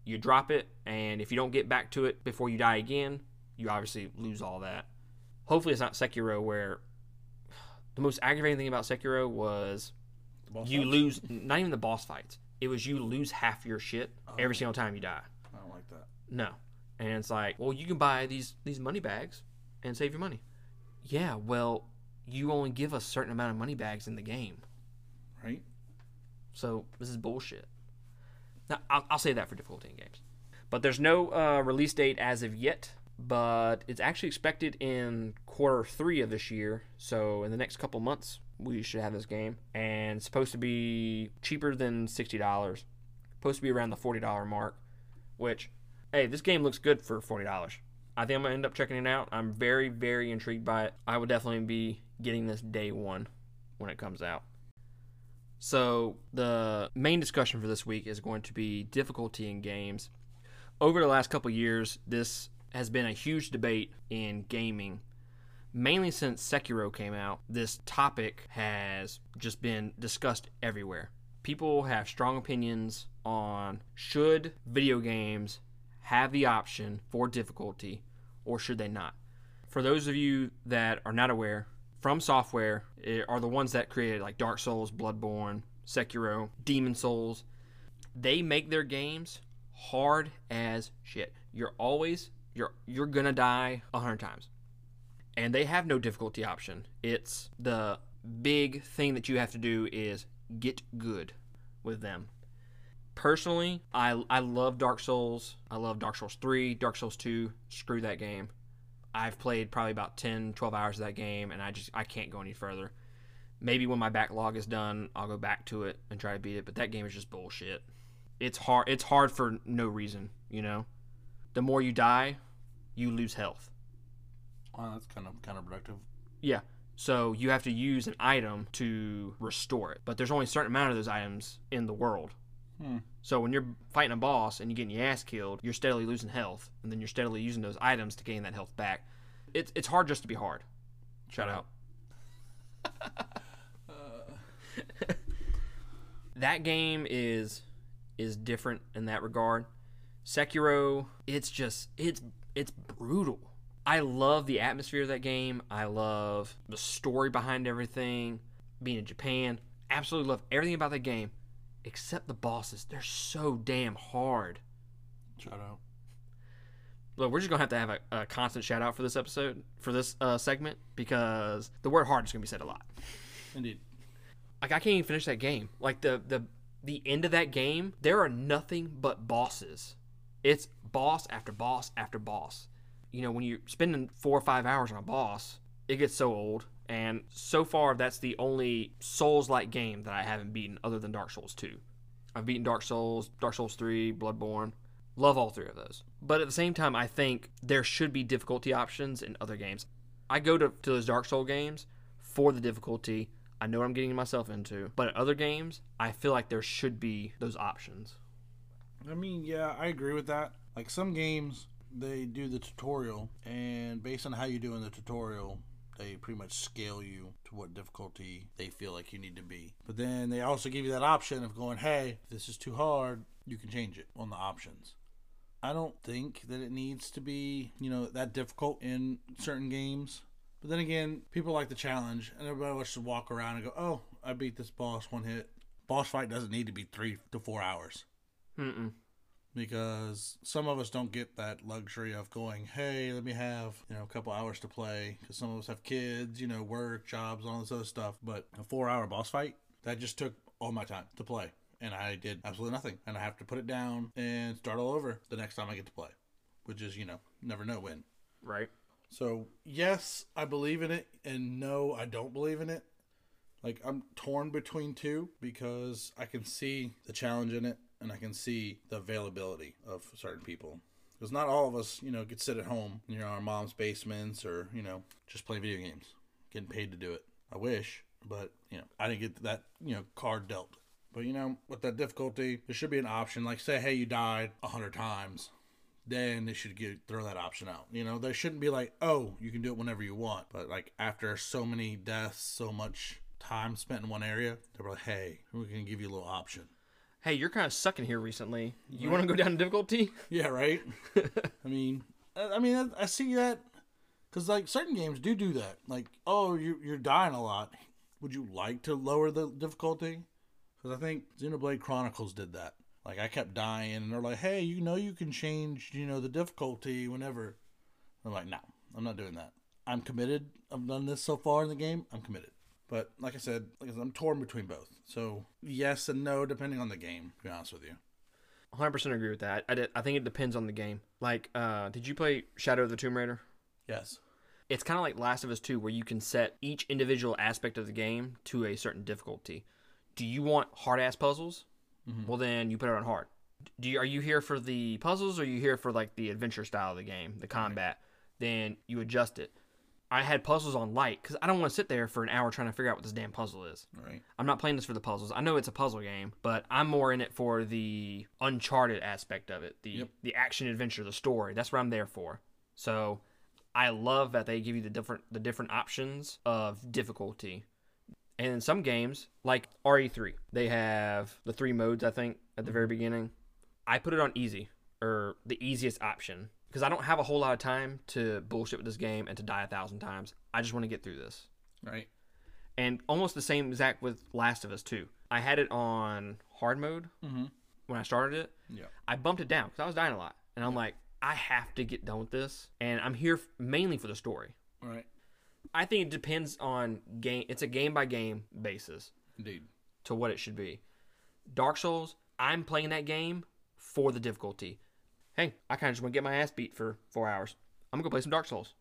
You drop it, and if you don't get back to it before you die again, you obviously lose all that. Hopefully, it's not Sekiro where the most aggravating thing about Sekiro was you fights? lose not even the boss fights. It was you lose half your shit oh. every single time you die. I don't like that. No. And it's like, well, you can buy these these money bags and save your money. Yeah, well, you only give a certain amount of money bags in the game. Right? So this is bullshit. Now, I'll, I'll say that for difficulty in games. But there's no uh, release date as of yet, but it's actually expected in quarter three of this year. So in the next couple months, we should have this game. And it's supposed to be cheaper than $60. Supposed to be around the $40 mark, which, hey, this game looks good for $40. I think I'm to end up checking it out. I'm very, very intrigued by it. I will definitely be getting this day one when it comes out. So, the main discussion for this week is going to be difficulty in games. Over the last couple years, this has been a huge debate in gaming. Mainly since Sekiro came out, this topic has just been discussed everywhere. People have strong opinions on should video games have the option for difficulty or should they not. For those of you that are not aware, From Software eh, are the ones that created like Dark Souls, Bloodborne, Sekiro, Demon Souls. They make their games hard as shit. You're always you're you're gonna die a hundred times, and they have no difficulty option. It's the big thing that you have to do is get good with them. Personally, I I love Dark Souls. I love Dark Souls 3, Dark Souls 2. Screw that game. I've played probably about 10, 12 hours of that game and I just I can't go any further. Maybe when my backlog is done, I'll go back to it and try to beat it, but that game is just bullshit. It's hard it's hard for no reason, you know. The more you die, you lose health. Wow, that's kind of counterproductive. Yeah. So you have to use an item to restore it. But there's only a certain amount of those items in the world. Hmm. So when you're fighting a boss and you're getting your ass killed, you're steadily losing health, and then you're steadily using those items to gain that health back. It's it's hard just to be hard. Shout out. Uh. that game is is different in that regard. Sekiro, it's just it's it's brutal. I love the atmosphere of that game. I love the story behind everything. Being in Japan, absolutely love everything about that game, except the bosses. They're so damn hard. Shout out. Look, we're just gonna have to have a, a constant shout out for this episode, for this uh, segment, because the word hard is gonna be said a lot. Indeed. Like I can't even finish that game. Like the the the end of that game, there are nothing but bosses. It's boss after boss after boss. You know, when you're spending four or five hours on a boss, it gets so old. And so far, that's the only Souls-like game that I haven't beaten, other than Dark Souls 2. I've beaten Dark Souls, Dark Souls 3, Bloodborne. Love all three of those. But at the same time, I think there should be difficulty options in other games. I go to, to those Dark Soul games for the difficulty. I know what I'm getting myself into. But at other games, I feel like there should be those options. I mean, yeah, I agree with that. Like some games, they do the tutorial, and based on how you do in the tutorial, they pretty much scale you to what difficulty they feel like you need to be. But then they also give you that option of going, hey, if this is too hard, you can change it on the options. I don't think that it needs to be, you know, that difficult in certain games. But then again, people like the challenge, and everybody wants to walk around and go, oh, I beat this boss one hit. Boss fight doesn't need to be three to four hours Mm-mm. Because some of us don't get that luxury of going, hey, let me have you know a couple hours to play because some of us have kids, you know, work, jobs, all this other stuff. But a four-hour boss fight that just took all my time to play, and I did absolutely nothing, and I have to put it down and start all over the next time I get to play, which is you know never know when. Right? So yes, I believe in it, and no, I don't believe in it. Like I'm torn between two because I can see the challenge in it, and I can see the availability of certain people. Because not all of us, you know, could sit at home, you know, our mom's basements, or you know, just play video games, getting paid to do it. I wish, but you know, I didn't get that, you know, card dealt. But you know, with that difficulty, there should be an option. Like, say, hey, you died a hundred times then they should get throw that option out. You know, there shouldn't be like, oh, you can do it whenever you want. But like after so many deaths, so much time spent in one area, they're like, hey, we're gonna give you a little option. Hey, you're kind of sucking here recently. You want to go down in difficulty? Yeah, right. I mean, I I mean, I I see that because like certain games do do that. Like, oh, you you're dying a lot. Would you like to lower the difficulty? Because I think Xenoblade Chronicles did that. Like, I kept dying, and they're like, hey, you know, you can change, you know, the difficulty whenever. I'm like, no, I'm not doing that. I'm committed. I've done this so far in the game. I'm committed. But like I said, like I said, I'm torn between both. So yes and no, depending on the game. To be honest with you. 100% agree with that. I, did, I think it depends on the game. Like, uh, did you play Shadow of the Tomb Raider? Yes. It's kind of like Last of Us 2, where you can set each individual aspect of the game to a certain difficulty. Do you want hard ass puzzles? Well, then you put it on hard. Do you, are you here for the puzzles, or are you here for like the adventure style of the game, the combat? Then you adjust it. I had puzzles on light because I don't want to sit there for an hour trying to figure out what this damn puzzle is. Right. I'm not playing this for the puzzles. I know it's a puzzle game, but I'm more in it for the uncharted aspect of it, the Yep. the action adventure, the story. That's what I'm there for. So I love that they give you the different the different options of difficulty. And in some games, like RE3, they have the three modes I think at the very mm-hmm. beginning. I put it on easy or the easiest option because I don't have a whole lot of time to bullshit with this game and to die a thousand times. I just want to get through this Right. and almost the same exact with Last of Us too. I had it on hard mode Mm-hmm. when I started it. Yeah. I bumped it down because I was dying a lot, and I'm like, I have to get done with this, and I'm here mainly for the story. Right. I think it depends on game. It's a game by game basis Indeed. to what it should be. Dark Souls, I'm playing that game for the difficulty. Hey, I kind of just want to get my ass beat for four hours. I'm gonna go play some Dark Souls.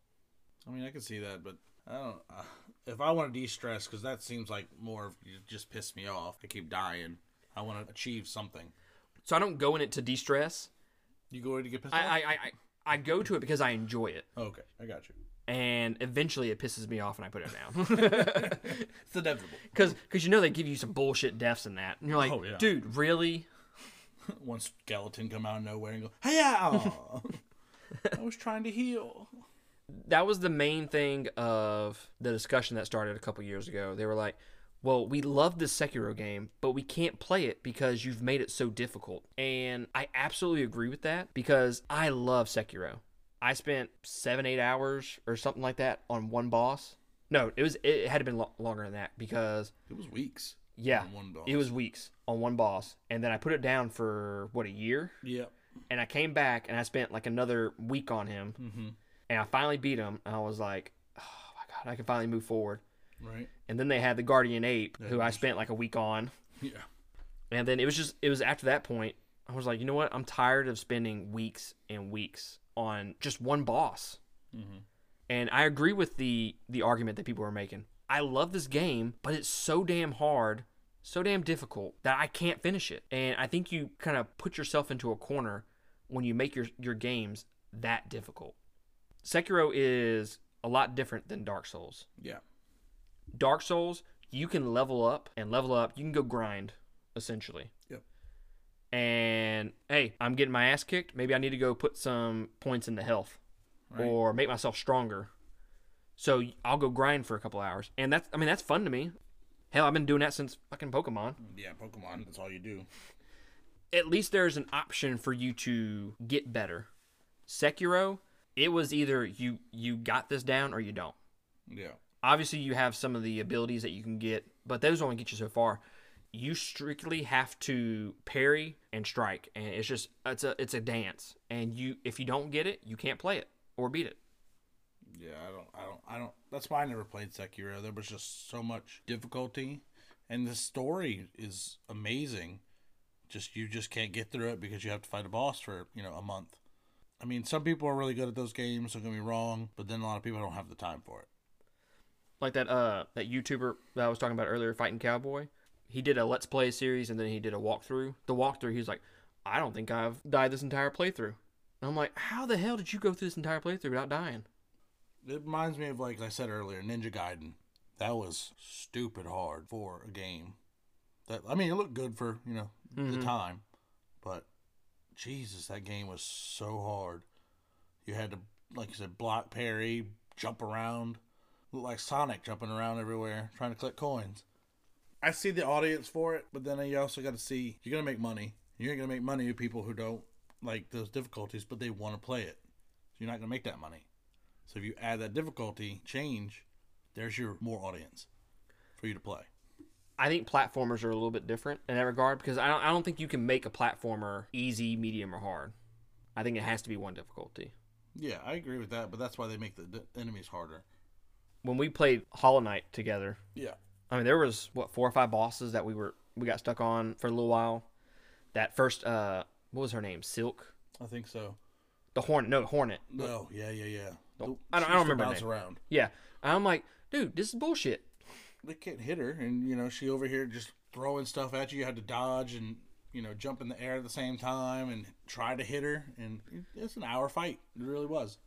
I mean, I can see that, but I don't. Uh, if I want to de-stress, because that seems like more of you just piss me off. I keep dying. I want to achieve something. So I don't go in it to de-stress. You go in to get pissed I off. I, I, I I go to it because I enjoy it. okay, I got you. and eventually it pisses me off and I put it down. It's inevitable. Because you know they give you some bullshit deaths in that. And you're like, Oh, yeah. dude, really? One skeleton come out of nowhere and go, "Hey, I was trying to heal." that was the main thing of the discussion that started a couple years ago. They were like, "Well, we love this Sekiro game, but we can't play it because you've made it so difficult." And I absolutely agree with that because I love Sekiro. I spent seven, eight hours or something like that on one boss. No, it was it had to been lo- longer than that because It was weeks. Yeah, on one boss. it was weeks on one boss, and then I put it down for what a year, Yeah. and I came back and I spent like another week on him, Mm-hmm. and I finally beat him. And I was like, oh my god, I can finally move forward. Right. And then they had the Guardian Ape, Yeah, who I spent like a week on. Yeah. And then it was just, it was after that point, I was like, you know what? I'm tired of spending weeks and weeks on just one boss. Mm-hmm. And I agree with the the argument that people are making. I love this game, but it's so damn hard, so damn difficult that I can't finish it. And I think you kind of put yourself into a corner when you make your your games that difficult. Sekiro is a lot different than Dark Souls. Yeah. Dark Souls, you can level up and level up. You can go grind, essentially. Yep. And hey, I'm getting my ass kicked. Maybe I need to go put some points into health Right. or make myself stronger. So I'll go grind for a couple hours, and that's I mean that's fun to me. Hell, I've been doing that since fucking Pokemon. Yeah. Pokemon. That's all you do. At least there's an option for you to get better. Sekiro, it was either you you got this down or you don't. Yeah. obviously you have some of the abilities that you can get, but those only get you so far. You strictly have to parry and strike, and it's just it's a it's a dance. And you if you don't get it, you can't play it or beat it. Yeah, I don't, I don't, I don't. That's why I never played Sekiro. There was just so much difficulty, and the story is amazing. Just you just can't get through it because you have to fight a boss for you know a month. I mean, some people are really good at those games. Don't get me wrong, but then a lot of people don't have the time for it. Like that uh that YouTuber that I was talking about earlier, fighting cowboy. He did a let's play series and then he did a walkthrough. The walkthrough, he was like, I don't think I've died this entire playthrough. And I'm like, how the hell did you go through this entire playthrough without dying? It reminds me of like I said earlier, Ninja Gaiden. That was stupid hard for a game. That I mean, it looked good for you know Mhm. the time, but Jesus, that game was so hard. You had to, like you said, block parry, jump around, look like Sonic jumping around everywhere trying to collect coins. I see the audience for it, but then you also got to see you're gonna make money. You're gonna make money with people who don't like those difficulties, but they want to play it. So you're not gonna make that money. So if you add that difficulty change, there's your more audience for you to play. I think platformers are a little bit different in that regard because I don't, I don't think you can make a platformer easy, medium, or hard. I think it has to be one difficulty. Yeah, I agree with that, but that's why they make the, the enemies harder. When we played Hollow Knight together, Yeah. I mean there was what four or five bosses that we were we got stuck on for a little while. That first, uh, what was her name? Silk, I think so. the Hornet. No, Hornet. No, yeah, yeah, yeah. Oh, don't- I don't- I don't remember bounce around. Yeah, I'm like, dude, this is bullshit. They can't hit her, and you know she over here just throwing stuff at you. You had to dodge and you know jump in the air at the same time and try to hit her, and it's an hour fight. It really was.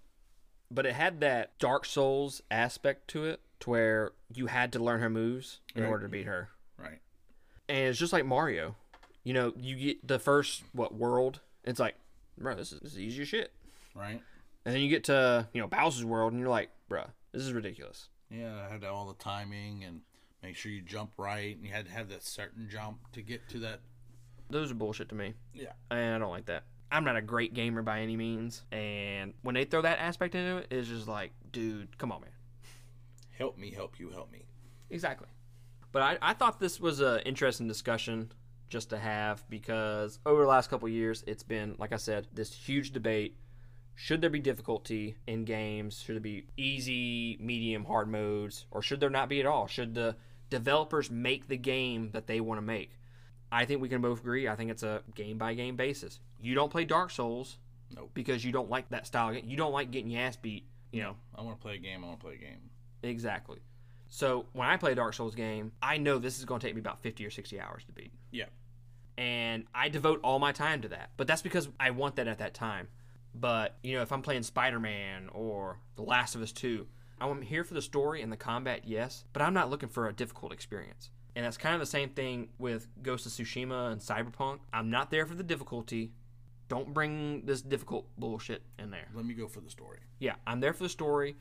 But it had that Dark Souls aspect to it, to where you had to learn her moves in Right. order to beat her. Right. and it's just like Mario. You know, you get the first what world, it's like, bro, this is, this is easy as shit. Right. And then you get to you know Bowser's world, and you're like, bruh, this is ridiculous. Yeah, I had all the timing and make sure you jump right, and you had to have that certain jump to get to that. Those are bullshit to me, Yeah. and I don't like that. I'm not a great gamer by any means, and when they throw that aspect into it, it's just like, dude, come on, man. Help me, help you, help me. Exactly. But I, I thought this was an interesting discussion just to have because over the last couple of years, it's been, like I said, this huge debate. Should there be difficulty in games? Should there be easy, medium, hard modes? Or should there not be at all? Should the developers make the game that they want to make? I think we can both agree. I think it's a game by game basis. You don't play Dark Souls Nope. because you don't like that style. Game. You don't like getting your ass beat. You know, I want to play a game. I want to play a game. Exactly. So when I play a Dark Souls game, I know this is going to take me about 50 or 60 hours to beat. Yeah. And I devote all my time to that. But that's because I want that at that time. But, you know, if I'm playing Spider Man or The Last of Us 2, I'm here for the story and the combat, yes, but I'm not looking for a difficult experience. And that's kind of the same thing with Ghost of Tsushima and Cyberpunk. I'm not there for the difficulty. Don't bring this difficult bullshit in there. Let me go for the story. Yeah, I'm there for the story,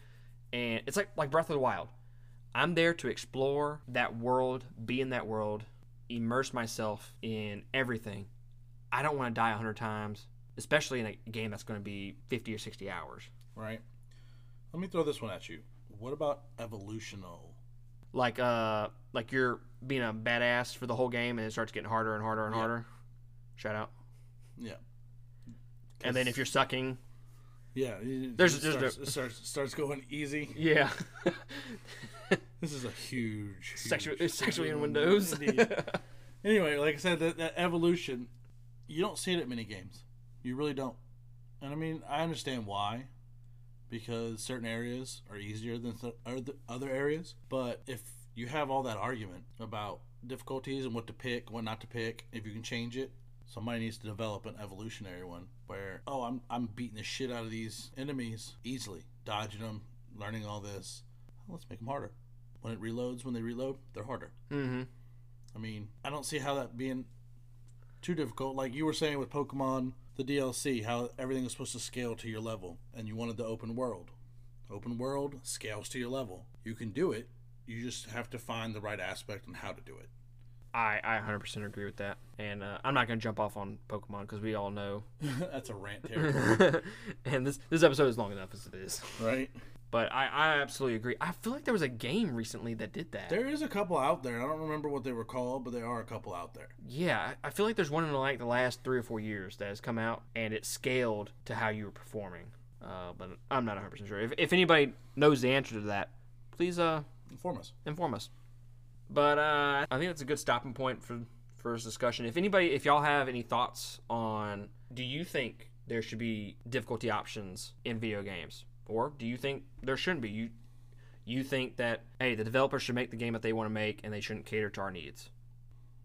and it's like like Breath of the Wild. I'm there to explore that world, be in that world, immerse myself in everything. I don't want to die a hundred times, especially in a game that's going to be 50 or 60 hours. Right. Let me throw this one at you. What about evolutional? Like uh, like you're being a badass for the whole game, and it starts getting harder and harder and Yeah. harder. Shout out. Yeah. And then if you're sucking, Yeah, it, There's- there's starts, it starts starts going easy. yeah, This is a huge, huge- sexually in Windows. Anyway, like I said, that, that evolution, you don't see it at many games. You really don't. And I mean, I understand why, because certain areas are easier than th- other areas. But if you have all that argument about difficulties and what to pick, what not to pick, if you can change it, somebody needs to develop an evolutionary one where, oh, I'm I'm beating the shit out of these enemies easily, dodging them, learning all this. Let's make them harder. When it reloads, when they reload, they're harder. mm-hmm. I mean, I don't see how that being too difficult. Like you were saying with Pokemon, the DLC, how everything is supposed to scale to your level, and you wanted the open world. Open world scales to your level. You can do it. You just have to find the right aspect and how to do it. I, I 100% agree with that. And uh, I'm not going to jump off on Pokemon because we all know. That's a rant territory, and this, this episode is long enough as it is. right? But I, I absolutely agree. I feel like there was a game recently that did that. There is a couple out there. I don't remember what they were called, but there are a couple out there. yeah, I feel like there's one in like the last three or four years that has come out and it scaled to how you were performing. Uh, but I'm not 100% sure. If, if anybody knows the answer to that, please uh, Inform us. inform us. But uh, I think that's a good stopping point for for this discussion. If anybody, if y'all have any thoughts on, do you think there should be difficulty options in video games, or do you think there shouldn't be? You you think that hey, the developers should make the game that they want to make, and they shouldn't cater to our needs?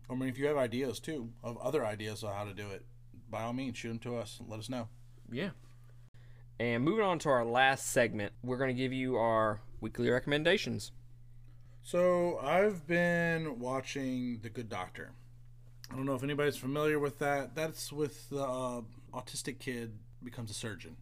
I mean, if you have ideas too of other ideas on how to do it, by all means, shoot them to us. and Let us know. Yeah. And moving on to our last segment, we're going to give you our weekly recommendations. So I've been watching The Good Doctor. I don't know if anybody's familiar with that. That's with the uh, autistic kid becomes a surgeon.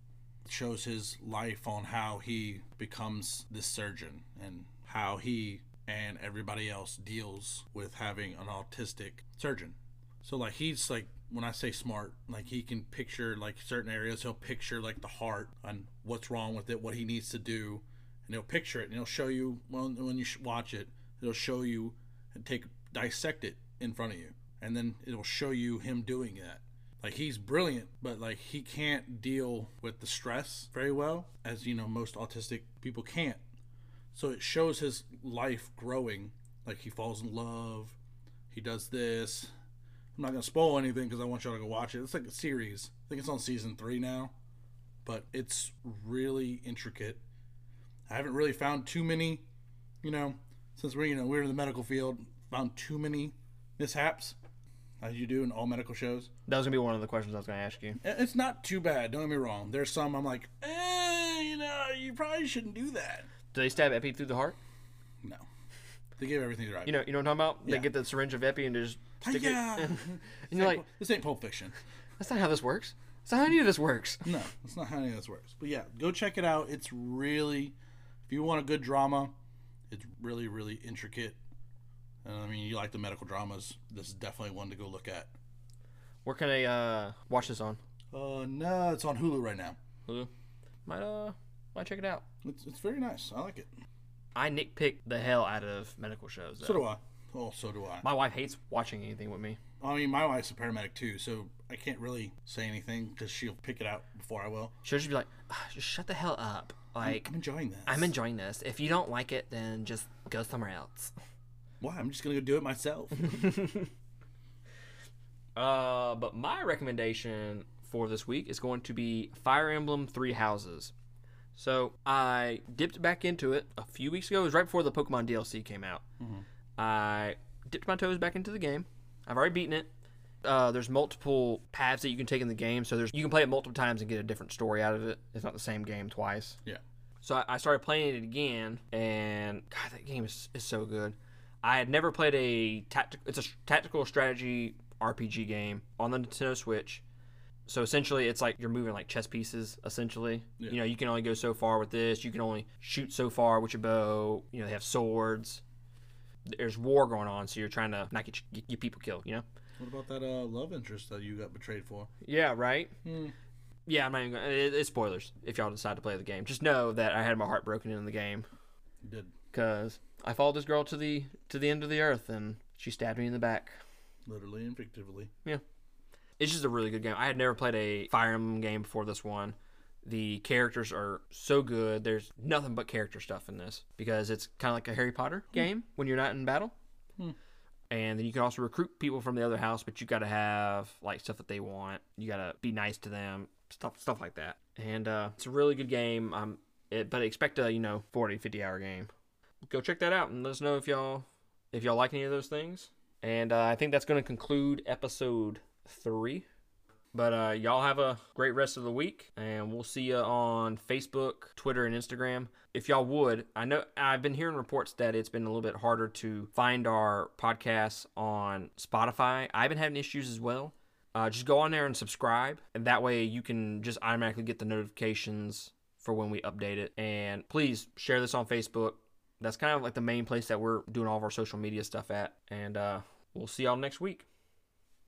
Shows his life on how he becomes this surgeon and how he and everybody else deals with having an autistic surgeon. So like he's like when I say smart, like he can picture like certain areas. He'll picture like the heart and what's wrong with it, what he needs to do, and he'll picture it and he'll show you when when you watch it. It'll show you and take dissect it in front of you, and then it'll show you him doing that. Like he's brilliant, but like he can't deal with the stress very well, as you know most autistic people can't. So it shows his life growing. Like he falls in love, he does this. I'm not gonna spoil anything because I want y'all to go watch it. It's like a series. I think it's on season three now, but it's really intricate. I haven't really found too many, you know, since we're you know we're in the medical field, found too many mishaps, as you do in all medical shows. That was going to be one of the questions I was going to ask you. It's not too bad. Don't get me wrong. There's some I'm like, eh, you know, you probably shouldn't do that. Do they stab Epi through the heart? No, they give everything right. You know, you know what I'm talking about? Yeah. They get the syringe of Epi and just stick yeah. it. and you're like, this ain't Pulp Fiction. that's not how this works. That's not how any of this works. No, that's not how any of this works. But yeah, go check it out. It's really, if you want a good drama, it's really, really intricate. And I mean, you like the medical dramas, this is definitely one to go look at. Where can I uh, watch this on? Uh, no, it's on Hulu right now. Hulu? Might uh, might check it out. It's, it's very nice. I like it. I nitpick the hell out of medical shows. So do I. Oh, so do I. My wife hates watching anything with me. I mean, my wife's a paramedic too, so I can't really say anything because she'll pick it out before I will. She'll just be like, "Ah, just shut the hell up. Like, I'm enjoying this. I'm enjoying this. If you don't like it, then just go somewhere else. Why? I'm just gonna go do it myself. Uh, but my recommendation for this week is going to be Fire Emblem Three Houses. So I dipped back into it a few weeks ago. It was right before the Pokemon DLC came out. I dipped my toes back into the game. I've already beaten it. Uh, there's multiple paths that you can take in the game, so there's you can play it multiple times and get a different story out of it. It's not the same game twice. yeah. So I, I started playing it again, and God, that game is, is so good. I had never played a tactic. It's a tactical strategy RPG game on the Nintendo Switch. So essentially, it's like you're moving like chess pieces. Essentially, Yeah. you know, you can only go so far with this. You can only shoot so far with your bow. You know, they have swords. There's war going on, so you're trying to not get your, your people killed. You know. What about that uh, love interest that you got betrayed for? Yeah. Right. Hmm. Yeah, I'm not even. Gonna, it, it's spoilers if y'all decide to play the game. Just know that I had my heart broken in the game You did because I followed this girl to the to the end of the earth and she stabbed me in the back. literally and figuratively. Yeah, it's just a really good game. I had never played a Fire Emblem game before this one. The characters are so good. There's nothing but character stuff in this because it's kind of like a Harry Potter game when you're not in battle. Hmm. And then you can also recruit people from the other house, but you got to have like stuff that they want. You got to be nice to them, stuff stuff like that. And uh, it's a really good game. Um, it, but expect a you know 40 50 hour game. Go check that out and let us know if y'all if y'all like any of those things. And uh, I think that's going to conclude episode three. But uh, y'all have a great rest of the week, and we'll see you on Facebook, Twitter, and Instagram. If y'all would, I know I've been hearing reports that it's been a little bit harder to find our podcasts on Spotify. I've been having issues as well. Uh, just go on there and subscribe, and that way you can just automatically get the notifications for when we update it. And please share this on Facebook. That's kind of like the main place that we're doing all of our social media stuff at. And uh, we'll see y'all next week.